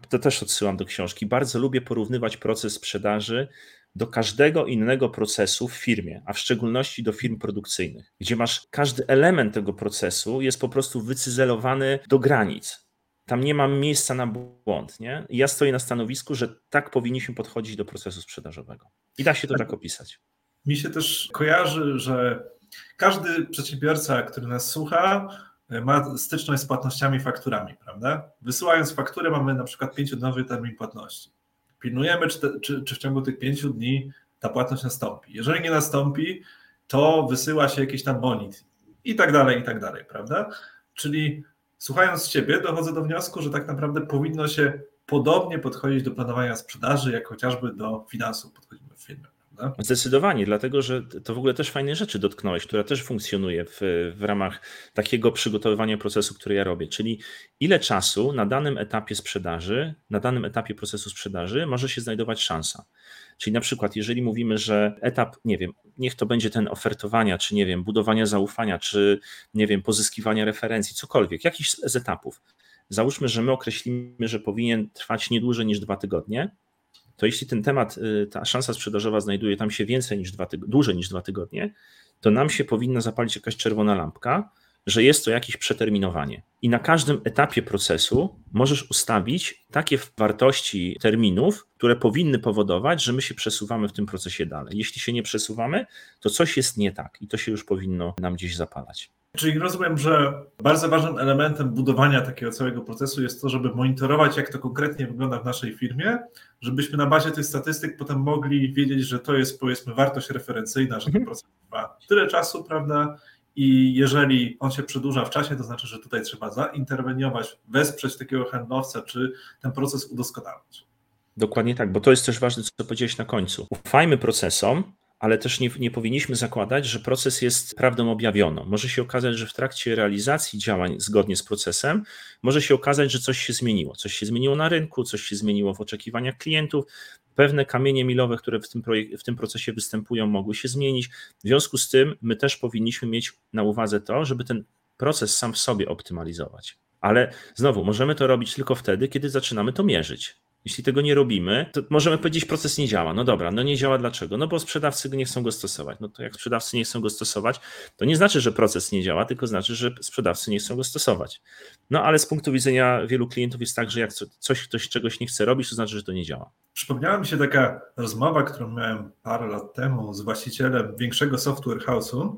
to też odsyłam do książki, bardzo lubię porównywać proces sprzedaży do każdego innego procesu w firmie, a w szczególności do firm produkcyjnych, gdzie masz każdy element tego procesu jest po prostu wycyzelowany do granic. Tam nie ma miejsca na błąd, nie? I ja stoję na stanowisku, że tak powinniśmy podchodzić do procesu sprzedażowego. I da się to tak, tak opisać. Mi się też kojarzy, że każdy przedsiębiorca, który nas słucha, ma styczność z płatnościami, fakturami, prawda? Wysyłając fakturę mamy na przykład pięciodniowy termin płatności. Pilnujemy, czy, te, czy, czy w ciągu tych pięciu dni ta płatność nastąpi. Jeżeli nie nastąpi, to wysyła się jakiś tam bonit i tak dalej, i tak dalej, prawda? Czyli słuchając Ciebie, dochodzę do wniosku, że tak naprawdę powinno się podobnie podchodzić do planowania sprzedaży, jak chociażby do finansów podchodzimy w firmie. Prawda? Zdecydowanie, dlatego że to w ogóle też fajne rzeczy dotknąłeś, która też funkcjonuje w, w ramach takiego przygotowywania procesu, który ja robię. Czyli ile czasu na danym etapie sprzedaży, na danym etapie procesu sprzedaży może się znajdować szansa. Czyli na przykład, jeżeli mówimy, że etap, nie wiem, niech to będzie ten ofertowania, czy nie wiem, budowania zaufania, czy nie wiem, pozyskiwania referencji, cokolwiek, jakiś z etapów. Załóżmy, że my określimy, że powinien trwać nie dłużej niż dwa tygodnie, to jeśli ten temat, y, ta szansa sprzedażowa znajduje tam się więcej niż dwa tygodnie, dłużej niż dwa tygodnie, to nam się powinna zapalić jakaś czerwona lampka, że jest to jakieś przeterminowanie. I na każdym etapie procesu możesz ustawić takie wartości terminów, które powinny powodować, że my się przesuwamy w tym procesie dalej. Jeśli się nie przesuwamy, to coś jest nie tak i to się już powinno nam gdzieś zapalać. Czyli rozumiem, że bardzo ważnym elementem budowania takiego całego procesu jest to, żeby monitorować, jak to konkretnie wygląda w naszej firmie, żebyśmy na bazie tych statystyk potem mogli wiedzieć, że to jest powiedzmy wartość referencyjna, że ten mhm. proces trwa tyle czasu, prawda? I jeżeli on się przedłuża w czasie, to znaczy, że tutaj trzeba zainterweniować, wesprzeć takiego handlowca, czy ten proces udoskonalić. Dokładnie tak, bo to jest też ważne, co powiedziałeś na końcu. Ufajmy procesom, ale też nie, nie, powinniśmy zakładać, że proces jest prawdą objawioną. Może się okazać, że w trakcie realizacji działań zgodnie z procesem, może się okazać, że coś się zmieniło. Coś się zmieniło na rynku, coś się zmieniło w oczekiwaniach klientów. Pewne kamienie milowe, które w tym, projek- w tym procesie występują, mogły się zmienić. W związku z tym, my też powinniśmy mieć na uwadze to, żeby ten proces sam w sobie optymalizować. Ale znowu, możemy to robić tylko wtedy, kiedy zaczynamy to mierzyć. Jeśli tego nie robimy, to możemy powiedzieć, proces nie działa. No dobra, no nie działa dlaczego? No bo sprzedawcy nie chcą go stosować. No to jak sprzedawcy nie chcą go stosować, to nie znaczy, że proces nie działa, tylko znaczy, że sprzedawcy nie chcą go stosować. No ale z punktu widzenia wielu klientów jest tak, że jak coś, ktoś czegoś nie chce robić, to znaczy, że to nie działa. Przypomniała mi się taka rozmowa, którą miałem parę lat temu z właścicielem większego software house'u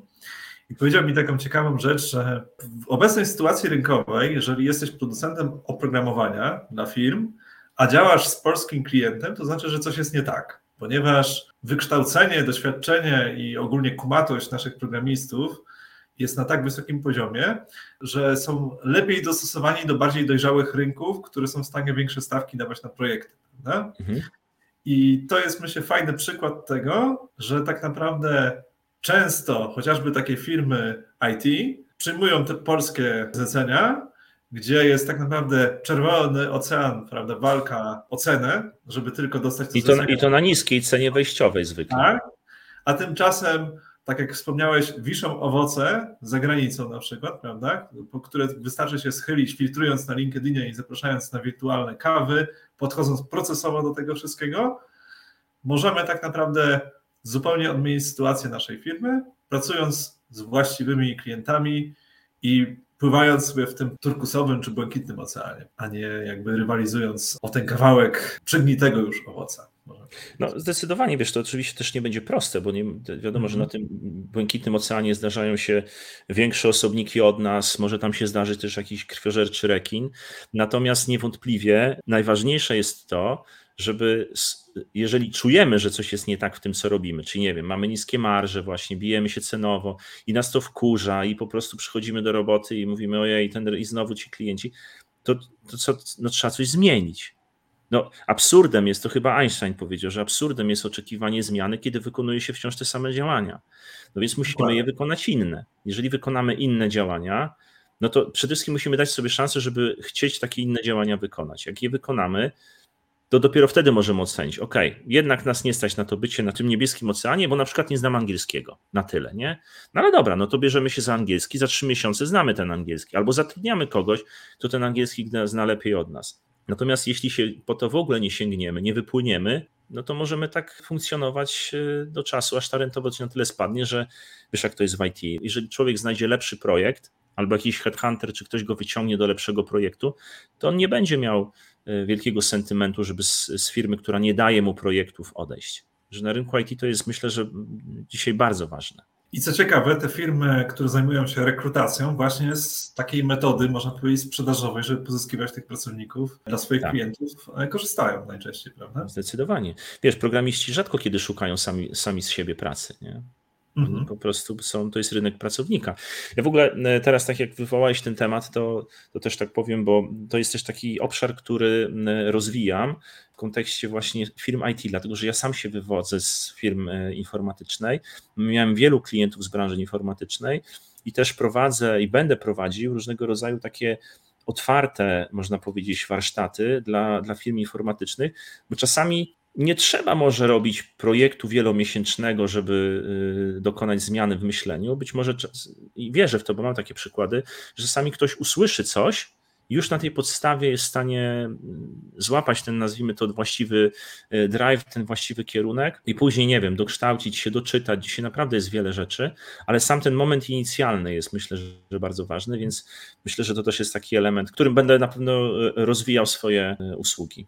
i powiedział mi taką ciekawą rzecz, że w obecnej sytuacji rynkowej, jeżeli jesteś producentem oprogramowania dla firm, a działasz z polskim klientem, to znaczy, że coś jest nie tak, ponieważ wykształcenie, doświadczenie i ogólnie kumatość naszych programistów jest na tak wysokim poziomie, że są lepiej dostosowani do bardziej dojrzałych rynków, które są w stanie większe stawki dawać na projekty. Mhm. I to jest, myślę, fajny przykład tego, że tak naprawdę często chociażby takie firmy IT przyjmują te polskie zlecenia, gdzie jest tak naprawdę czerwony ocean, prawda, walka o cenę, żeby tylko dostać to I to, I to na niskiej cenie wejściowej zwykle. Tak, a tymczasem, tak jak wspomniałeś, wiszą owoce za granicą na przykład, prawda, po które wystarczy się schylić, filtrując na LinkedInie i zapraszając na wirtualne kawy, podchodząc procesowo do tego wszystkiego, możemy tak naprawdę zupełnie odmienić sytuację naszej firmy, pracując z właściwymi klientami i pływając sobie w tym turkusowym czy błękitnym oceanie, a nie jakby rywalizując o ten kawałek przygnitego już owoca. No zdecydowanie, wiesz, to oczywiście też nie będzie proste, bo nie, wiadomo, że na tym błękitnym oceanie zdarzają się większe osobniki od nas, może tam się zdarzyć też jakiś krwiożerczy rekin, natomiast niewątpliwie najważniejsze jest to, żeby jeżeli czujemy, że coś jest nie tak w tym, co robimy, czyli nie wiem, mamy niskie marże, właśnie bijemy się cenowo i nas to wkurza i po prostu przychodzimy do roboty i mówimy ojej, ten, i znowu ci klienci, to, to co, no, trzeba coś zmienić. No, absurdem jest, to chyba Einstein powiedział, że absurdem jest oczekiwanie zmiany, kiedy wykonuje się wciąż te same działania. No więc musimy je wykonać inne. Jeżeli wykonamy inne działania, no to przede wszystkim musimy dać sobie szansę, żeby chcieć takie inne działania wykonać. Jak je wykonamy, to dopiero wtedy możemy ocenić, ok, jednak nas nie stać na to bycie na tym niebieskim oceanie, bo na przykład nie znam angielskiego na tyle, nie? No ale dobra, no to bierzemy się za angielski, za trzy miesiące znamy ten angielski, albo zatrudniamy kogoś, to ten angielski zna lepiej od nas. Natomiast jeśli się po to w ogóle nie sięgniemy, nie wypłyniemy, no to możemy tak funkcjonować e, do czasu, aż ta rentowność na tyle spadnie, że wiesz jak to jest w IT. Jeżeli człowiek znajdzie lepszy projekt, albo jakiś headhunter, czy ktoś go wyciągnie do lepszego projektu, to on nie będzie miał wielkiego sentymentu, żeby z, z, firmy, która nie daje mu projektów, odejść. Że na rynku IT to jest myślę, że dzisiaj bardzo ważne. I co ciekawe, te firmy, które zajmują się rekrutacją, właśnie z takiej metody, można powiedzieć, sprzedażowej, żeby pozyskiwać tych pracowników dla swoich tak. klientów, e, korzystają najczęściej, prawda? Zdecydowanie. Wiesz, programiści rzadko kiedy szukają sami, sami z siebie pracy. Nie? Mhm. Po prostu są, to jest rynek pracownika. Ja w ogóle e, teraz, tak jak wywołałeś ten temat, to, to też tak powiem, bo to jest też taki obszar, który rozwijam w kontekście właśnie firm IT, dlatego że ja sam się wywodzę z firm e, informatycznej. Miałem wielu klientów z branży informatycznej i też prowadzę i będę prowadził różnego rodzaju takie otwarte, można powiedzieć, warsztaty dla, dla firm informatycznych, bo czasami nie trzeba może robić projektu wielomiesięcznego, żeby y, dokonać zmiany w myśleniu. Być może, i wierzę w to, bo mam takie przykłady, że czasami ktoś usłyszy coś, już na tej podstawie jest w stanie mm, złapać ten, nazwijmy to, właściwy y, drive, ten właściwy kierunek i później, nie wiem, dokształcić się, doczytać. Dzisiaj naprawdę jest wiele rzeczy, ale sam ten moment inicjalny jest, myślę, że bardzo ważny, więc myślę, że to też jest taki element, którym będę na pewno y, rozwijał swoje usługi.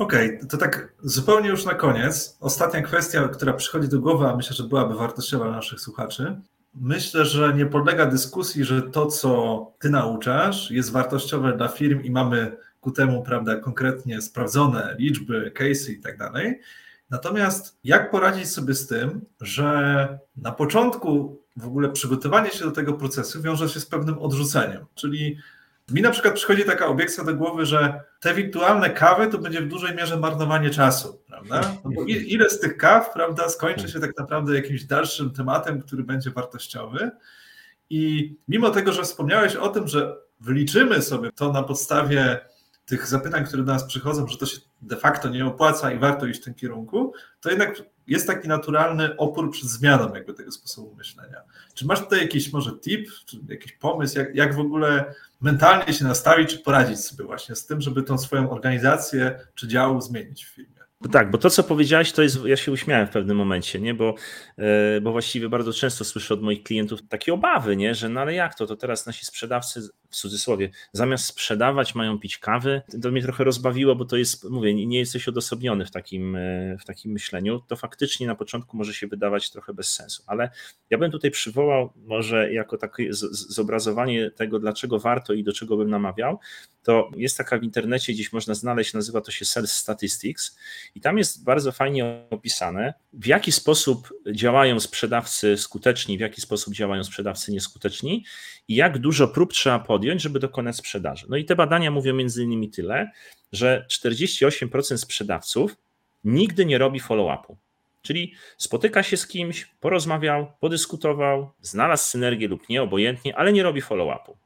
Okej, okay, to tak zupełnie już na koniec. Ostatnia kwestia, która przychodzi do głowy, a myślę, że byłaby wartościowa dla naszych słuchaczy. Myślę, że nie podlega dyskusji, że to, co ty nauczasz, jest wartościowe dla firm i mamy ku temu, prawda, konkretnie sprawdzone liczby, case'y i tak dalej. Natomiast jak poradzić sobie z tym, że na początku w ogóle przygotowanie się do tego procesu wiąże się z pewnym odrzuceniem, czyli mi na przykład przychodzi taka obiekcja do głowy, że te wirtualne kawy to będzie w dużej mierze marnowanie czasu, prawda? No ile z tych kaw, prawda, skończy się tak naprawdę jakimś dalszym tematem, który będzie wartościowy. I mimo tego, że wspomniałeś o tym, że wliczymy sobie to na podstawie tych zapytań, które do nas przychodzą, że to się de facto nie opłaca i warto iść w tym kierunku, to jednak jest taki naturalny opór przed zmianą jakby tego sposobu myślenia. Czy masz tutaj jakiś może tip, czy jakiś pomysł, jak, jak w ogóle mentalnie się nastawić, czy poradzić sobie właśnie z tym, żeby tą swoją organizację czy dział zmienić w firmie? Tak, bo to, co powiedziałeś, to jest, ja się uśmiałem w pewnym momencie, nie? Bo, e, bo właściwie bardzo często słyszę od moich klientów takie obawy, nie? że no ale jak to, to teraz nasi sprzedawcy, w cudzysłowie, zamiast sprzedawać mają pić kawy. To mnie trochę rozbawiło, bo to jest, mówię, nie jesteś odosobniony w takim, e, w takim myśleniu. To faktycznie na początku może się wydawać trochę bez sensu, ale ja bym tutaj przywołał może jako takie zobrazowanie tego, dlaczego warto i do czego bym namawiał, to jest taka w internecie, gdzieś można znaleźć, nazywa to się Sales Statistics i tam jest bardzo fajnie opisane, w jaki sposób działają sprzedawcy skuteczni, w jaki sposób działają sprzedawcy nieskuteczni jak dużo prób trzeba podjąć, żeby dokonać sprzedaży. No i te badania mówią między innymi tyle, że 48% sprzedawców nigdy nie robi follow-upu. Czyli spotyka się z kimś, porozmawiał, podyskutował, znalazł synergię lub nie, obojętnie, ale nie robi follow-upu.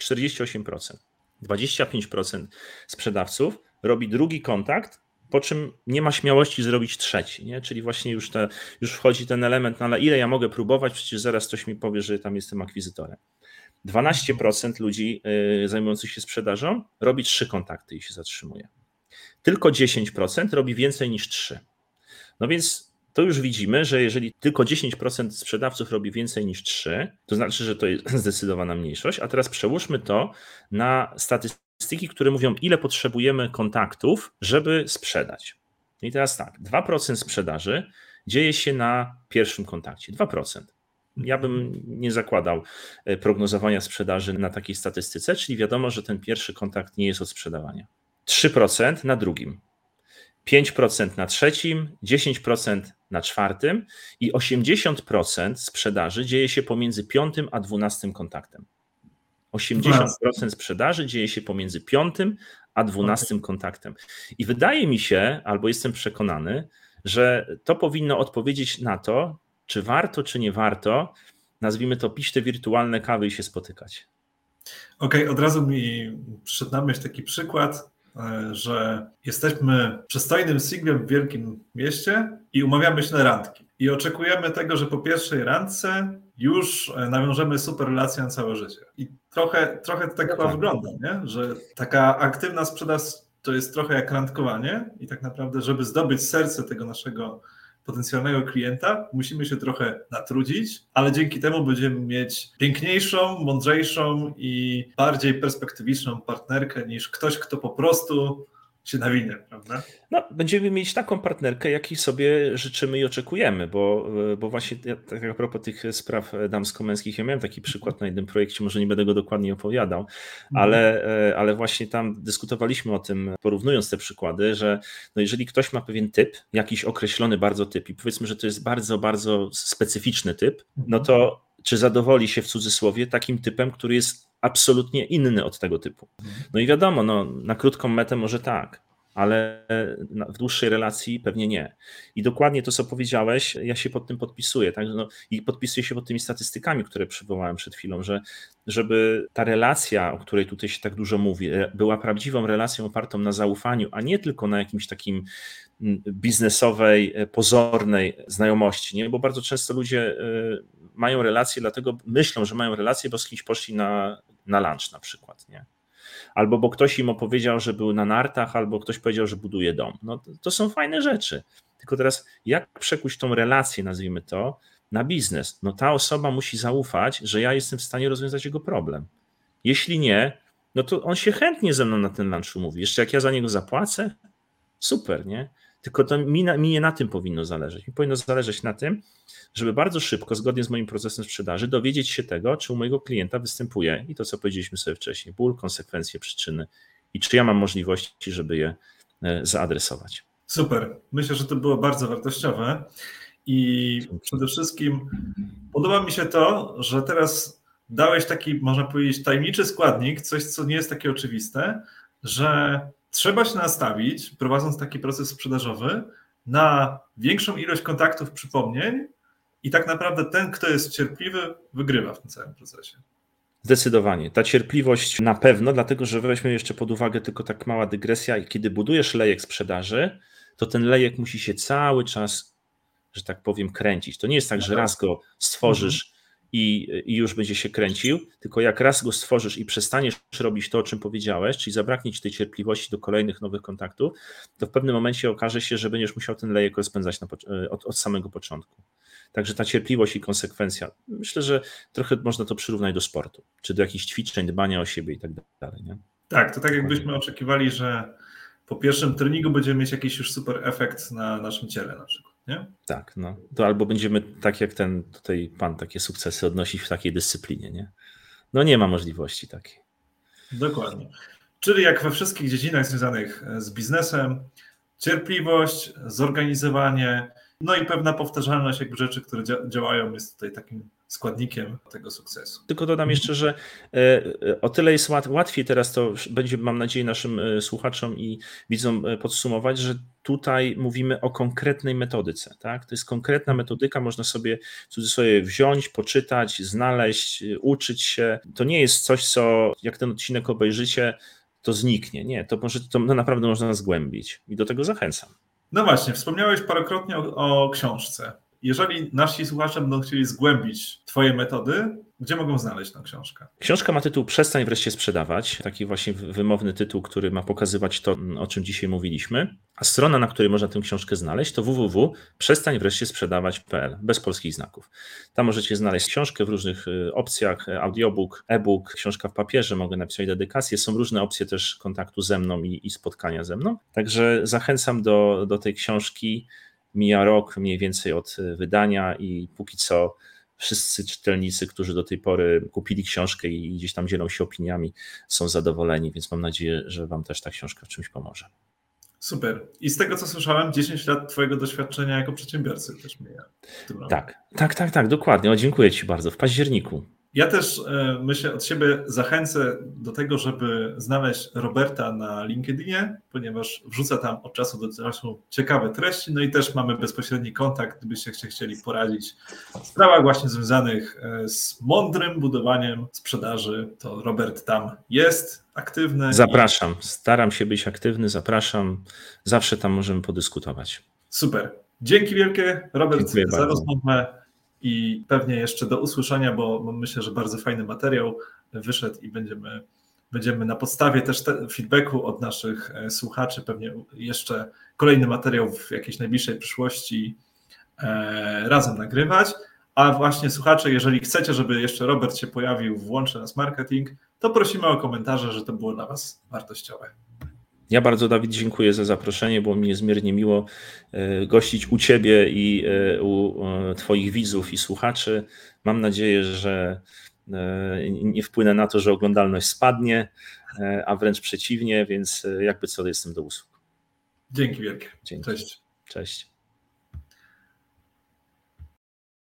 48%. 25% sprzedawców robi drugi kontakt, po czym nie ma śmiałości zrobić trzeci, nie? czyli właśnie już, te, już wchodzi ten element, no ale ile ja mogę próbować, przecież zaraz ktoś mi powie, że tam jestem akwizytorem. 12% ludzi y, zajmujących się sprzedażą robi trzy kontakty i się zatrzymuje. Tylko 10% robi więcej niż trzy. No więc to już widzimy, że jeżeli tylko 10% sprzedawców robi więcej niż 3, to znaczy, że to jest zdecydowana mniejszość. A teraz przełóżmy to na statystyki, które mówią, ile potrzebujemy kontaktów, żeby sprzedać. I teraz tak, 2% sprzedaży dzieje się na pierwszym kontakcie. 2%. Ja bym nie zakładał e, prognozowania sprzedaży na takiej statystyce, czyli wiadomo, że ten pierwszy kontakt nie jest od sprzedawania. 3% na drugim. 5% na trzecim, 10% na czwartym i 80% sprzedaży dzieje się pomiędzy piątym a dwunastym kontaktem. 80% sprzedaży dzieje się pomiędzy piątym a dwunastym kontaktem. I wydaje mi się, albo jestem przekonany, że to powinno odpowiedzieć na to, czy warto, czy nie warto, nazwijmy to, pić te wirtualne kawy i się spotykać. Okej, okay, od razu mi przyszedł na myśl taki przykład. E, że jesteśmy przystojnym siglem w wielkim mieście i umawiamy się na randki. I oczekujemy tego, że po pierwszej randce już e, nawiążemy super relację na całe życie. I trochę, trochę to tak no chyba tak. wygląda, nie? że taka aktywna sprzedaż to jest trochę jak randkowanie i tak naprawdę, żeby zdobyć serce tego naszego potencjalnego klienta, musimy się trochę natrudzić, ale dzięki temu będziemy mieć piękniejszą, mądrzejszą i bardziej perspektywiczną partnerkę niż ktoś, kto po prostu się nawinie, prawda? No, będziemy mieć taką partnerkę, jakiej sobie życzymy i oczekujemy, bo, bo właśnie tak a propos tych spraw damsko-męskich, ja miałem taki przykład na jednym projekcie, może nie będę go dokładnie opowiadał, mhm. ale, ale właśnie tam dyskutowaliśmy o tym, porównując te przykłady, że no jeżeli ktoś ma pewien typ, jakiś określony bardzo typ i powiedzmy, że to jest bardzo, bardzo specyficzny typ, no mhm. to czy zadowoli się w cudzysłowie takim typem, który jest absolutnie inny od tego typu. No i wiadomo, no, na krótką metę może tak, ale w dłuższej relacji pewnie nie. I dokładnie to, co powiedziałeś, ja się pod tym podpisuję. Tak? No, I podpisuję się pod tymi statystykami, które przywołałem przed chwilą, że żeby ta relacja, o której tutaj się tak dużo mówi, e, była prawdziwą relacją opartą na zaufaniu, a nie tylko na jakimś takim mm, biznesowej, e, pozornej znajomości, nie? bo bardzo często ludzie e, mają relacje, dlatego myślą, że mają relacje, bo z kimś poszli na, na lunch na przykład. Nie? albo bo ktoś im opowiedział, że był na nartach, albo ktoś powiedział, że buduje dom. No to, to są fajne rzeczy. Tylko teraz, jak przekuć tą relację, nazwijmy to, na biznes? No ta osoba musi zaufać, że ja jestem w stanie rozwiązać jego problem. Jeśli nie, no to on się chętnie ze mną na ten lunch umówi. Jeszcze jak ja za niego zapłacę, super, nie? Tylko to mi, na, mi nie na tym powinno zależeć. Mi powinno zależeć na tym, żeby bardzo szybko, zgodnie z moim procesem sprzedaży, dowiedzieć się tego, czy u mojego klienta występuje i to, co powiedzieliśmy sobie wcześniej, ból, konsekwencje, przyczyny i czy ja mam możliwości, żeby je e, zaadresować. Super. Myślę, że to było bardzo wartościowe i przede wszystkim podoba mi się to, że teraz dałeś taki, można powiedzieć, tajemniczy składnik, coś, co nie jest takie oczywiste, że trzeba się nastawić, prowadząc taki proces sprzedażowy, na większą ilość kontaktów, przypomnień, i tak naprawdę ten, kto jest cierpliwy, wygrywa w tym całym procesie. Zdecydowanie. Ta cierpliwość na pewno, dlatego że weźmy jeszcze pod uwagę tylko tak mała dygresja, i kiedy budujesz lejek sprzedaży, to ten lejek musi się cały czas, że tak powiem, kręcić. To nie jest tak, że raz go stworzysz mhm. I, i już będzie się kręcił, tylko jak raz go stworzysz i przestaniesz robić to, o czym powiedziałeś, czyli zabraknie ci tej cierpliwości do kolejnych nowych kontaktów, to w pewnym momencie okaże się, że będziesz musiał ten lejek rozpędzać na, od, od samego początku. Także ta cierpliwość i konsekwencja. Myślę, że trochę można to przyrównać do sportu, czy do jakichś ćwiczeń, dbania o siebie i tak dalej. Nie? Tak, to tak jakbyśmy oczekiwali, że po pierwszym treningu będziemy mieć jakiś już super efekt na naszym ciele na przykład. Nie? Tak, no. To albo będziemy tak jak ten tutaj pan takie sukcesy odnosić w takiej dyscyplinie, nie? No nie ma możliwości takiej. Dokładnie. Czyli jak we wszystkich dziedzinach związanych z biznesem, cierpliwość, zorganizowanie, no i pewna powtarzalność jakby rzeczy, które działają jest tutaj takim składnikiem tego sukcesu. Tylko dodam jeszcze, że e, o tyle jest łatwiej teraz to będzie, mam nadzieję, naszym e, słuchaczom i widzom e, podsumować, że tutaj mówimy o konkretnej metodyce. Tak? To jest konkretna metodyka, można sobie w cudzysłowie wziąć, poczytać, znaleźć, uczyć się. To nie jest coś, co jak ten odcinek obejrzycie, to zniknie. Nie, to, może, to naprawdę można zgłębić i do tego zachęcam. No właśnie, wspomniałeś parokrotnie o, o książce. Jeżeli nasi słuchacze będą chcieli zgłębić Twoje metody, gdzie mogą znaleźć tę książkę? Książka ma tytuł Przestań wreszcie sprzedawać. Taki właśnie wymowny tytuł, który ma pokazywać to, o czym dzisiaj mówiliśmy. A strona, na której można tę książkę znaleźć, to www.przestańwreszcie-sprzedawać.pl bez polskich znaków. Tam możecie znaleźć książkę w różnych y, opcjach: audiobook, e-book, książka w papierze, mogę napisać dedykację. Są różne opcje też kontaktu ze mną i, i spotkania ze mną. Także zachęcam do, do tej książki. Mija rok mniej więcej od y, wydania i póki co wszyscy czytelnicy, którzy do tej pory kupili książkę i gdzieś tam dzielą się opiniami, są zadowoleni, więc mam nadzieję, że Wam też ta książka w czymś pomoże. Super. I z tego, co słyszałem, 10 lat Twojego doświadczenia jako przedsiębiorcy też mija. Tak, tak, tak, tak, dokładnie. O, dziękuję Ci bardzo. W październiku. Ja też e, myślę od siebie zachęcę do tego, żeby znaleźć Roberta na LinkedInie, ponieważ wrzuca tam od czasu do czasu ciekawe treści, no i też mamy bezpośredni kontakt, gdybyście się chcieli poradzić w sprawach właśnie związanych e, z mądrym budowaniem sprzedaży, to Robert tam jest aktywny. Zapraszam, staram się być aktywny, zapraszam, zawsze tam możemy podyskutować. Super. Dzięki wielkie, Robert, Dziękuję za bardzo. rozmowę i pewnie jeszcze do usłyszenia, bo myślę, że bardzo fajny materiał wyszedł i będziemy, będziemy na podstawie też feedbacku od naszych e, słuchaczy pewnie jeszcze kolejny materiał w jakiejś najbliższej przyszłości e, razem nagrywać. A właśnie słuchacze, jeżeli chcecie, żeby jeszcze Robert się pojawił w Łącze Nas Marketing, to prosimy o komentarze, że to było dla Was wartościowe. Ja bardzo, Dawid, dziękuję za zaproszenie. Było mi niezmiernie miło gościć u Ciebie i u Twoich widzów i słuchaczy. Mam nadzieję, że nie wpłynę na to, że oglądalność spadnie, a wręcz przeciwnie, więc jakby co, jestem do usług. Dzięki wielkie. Dzięki. Cześć. Cześć.